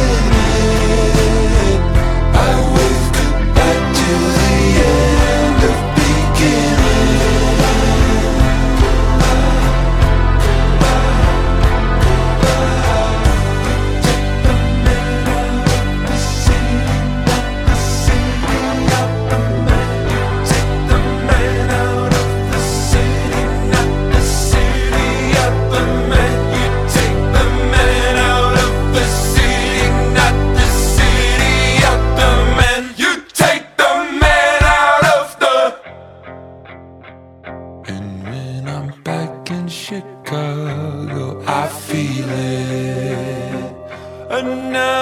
to Chicago. I feel it. Another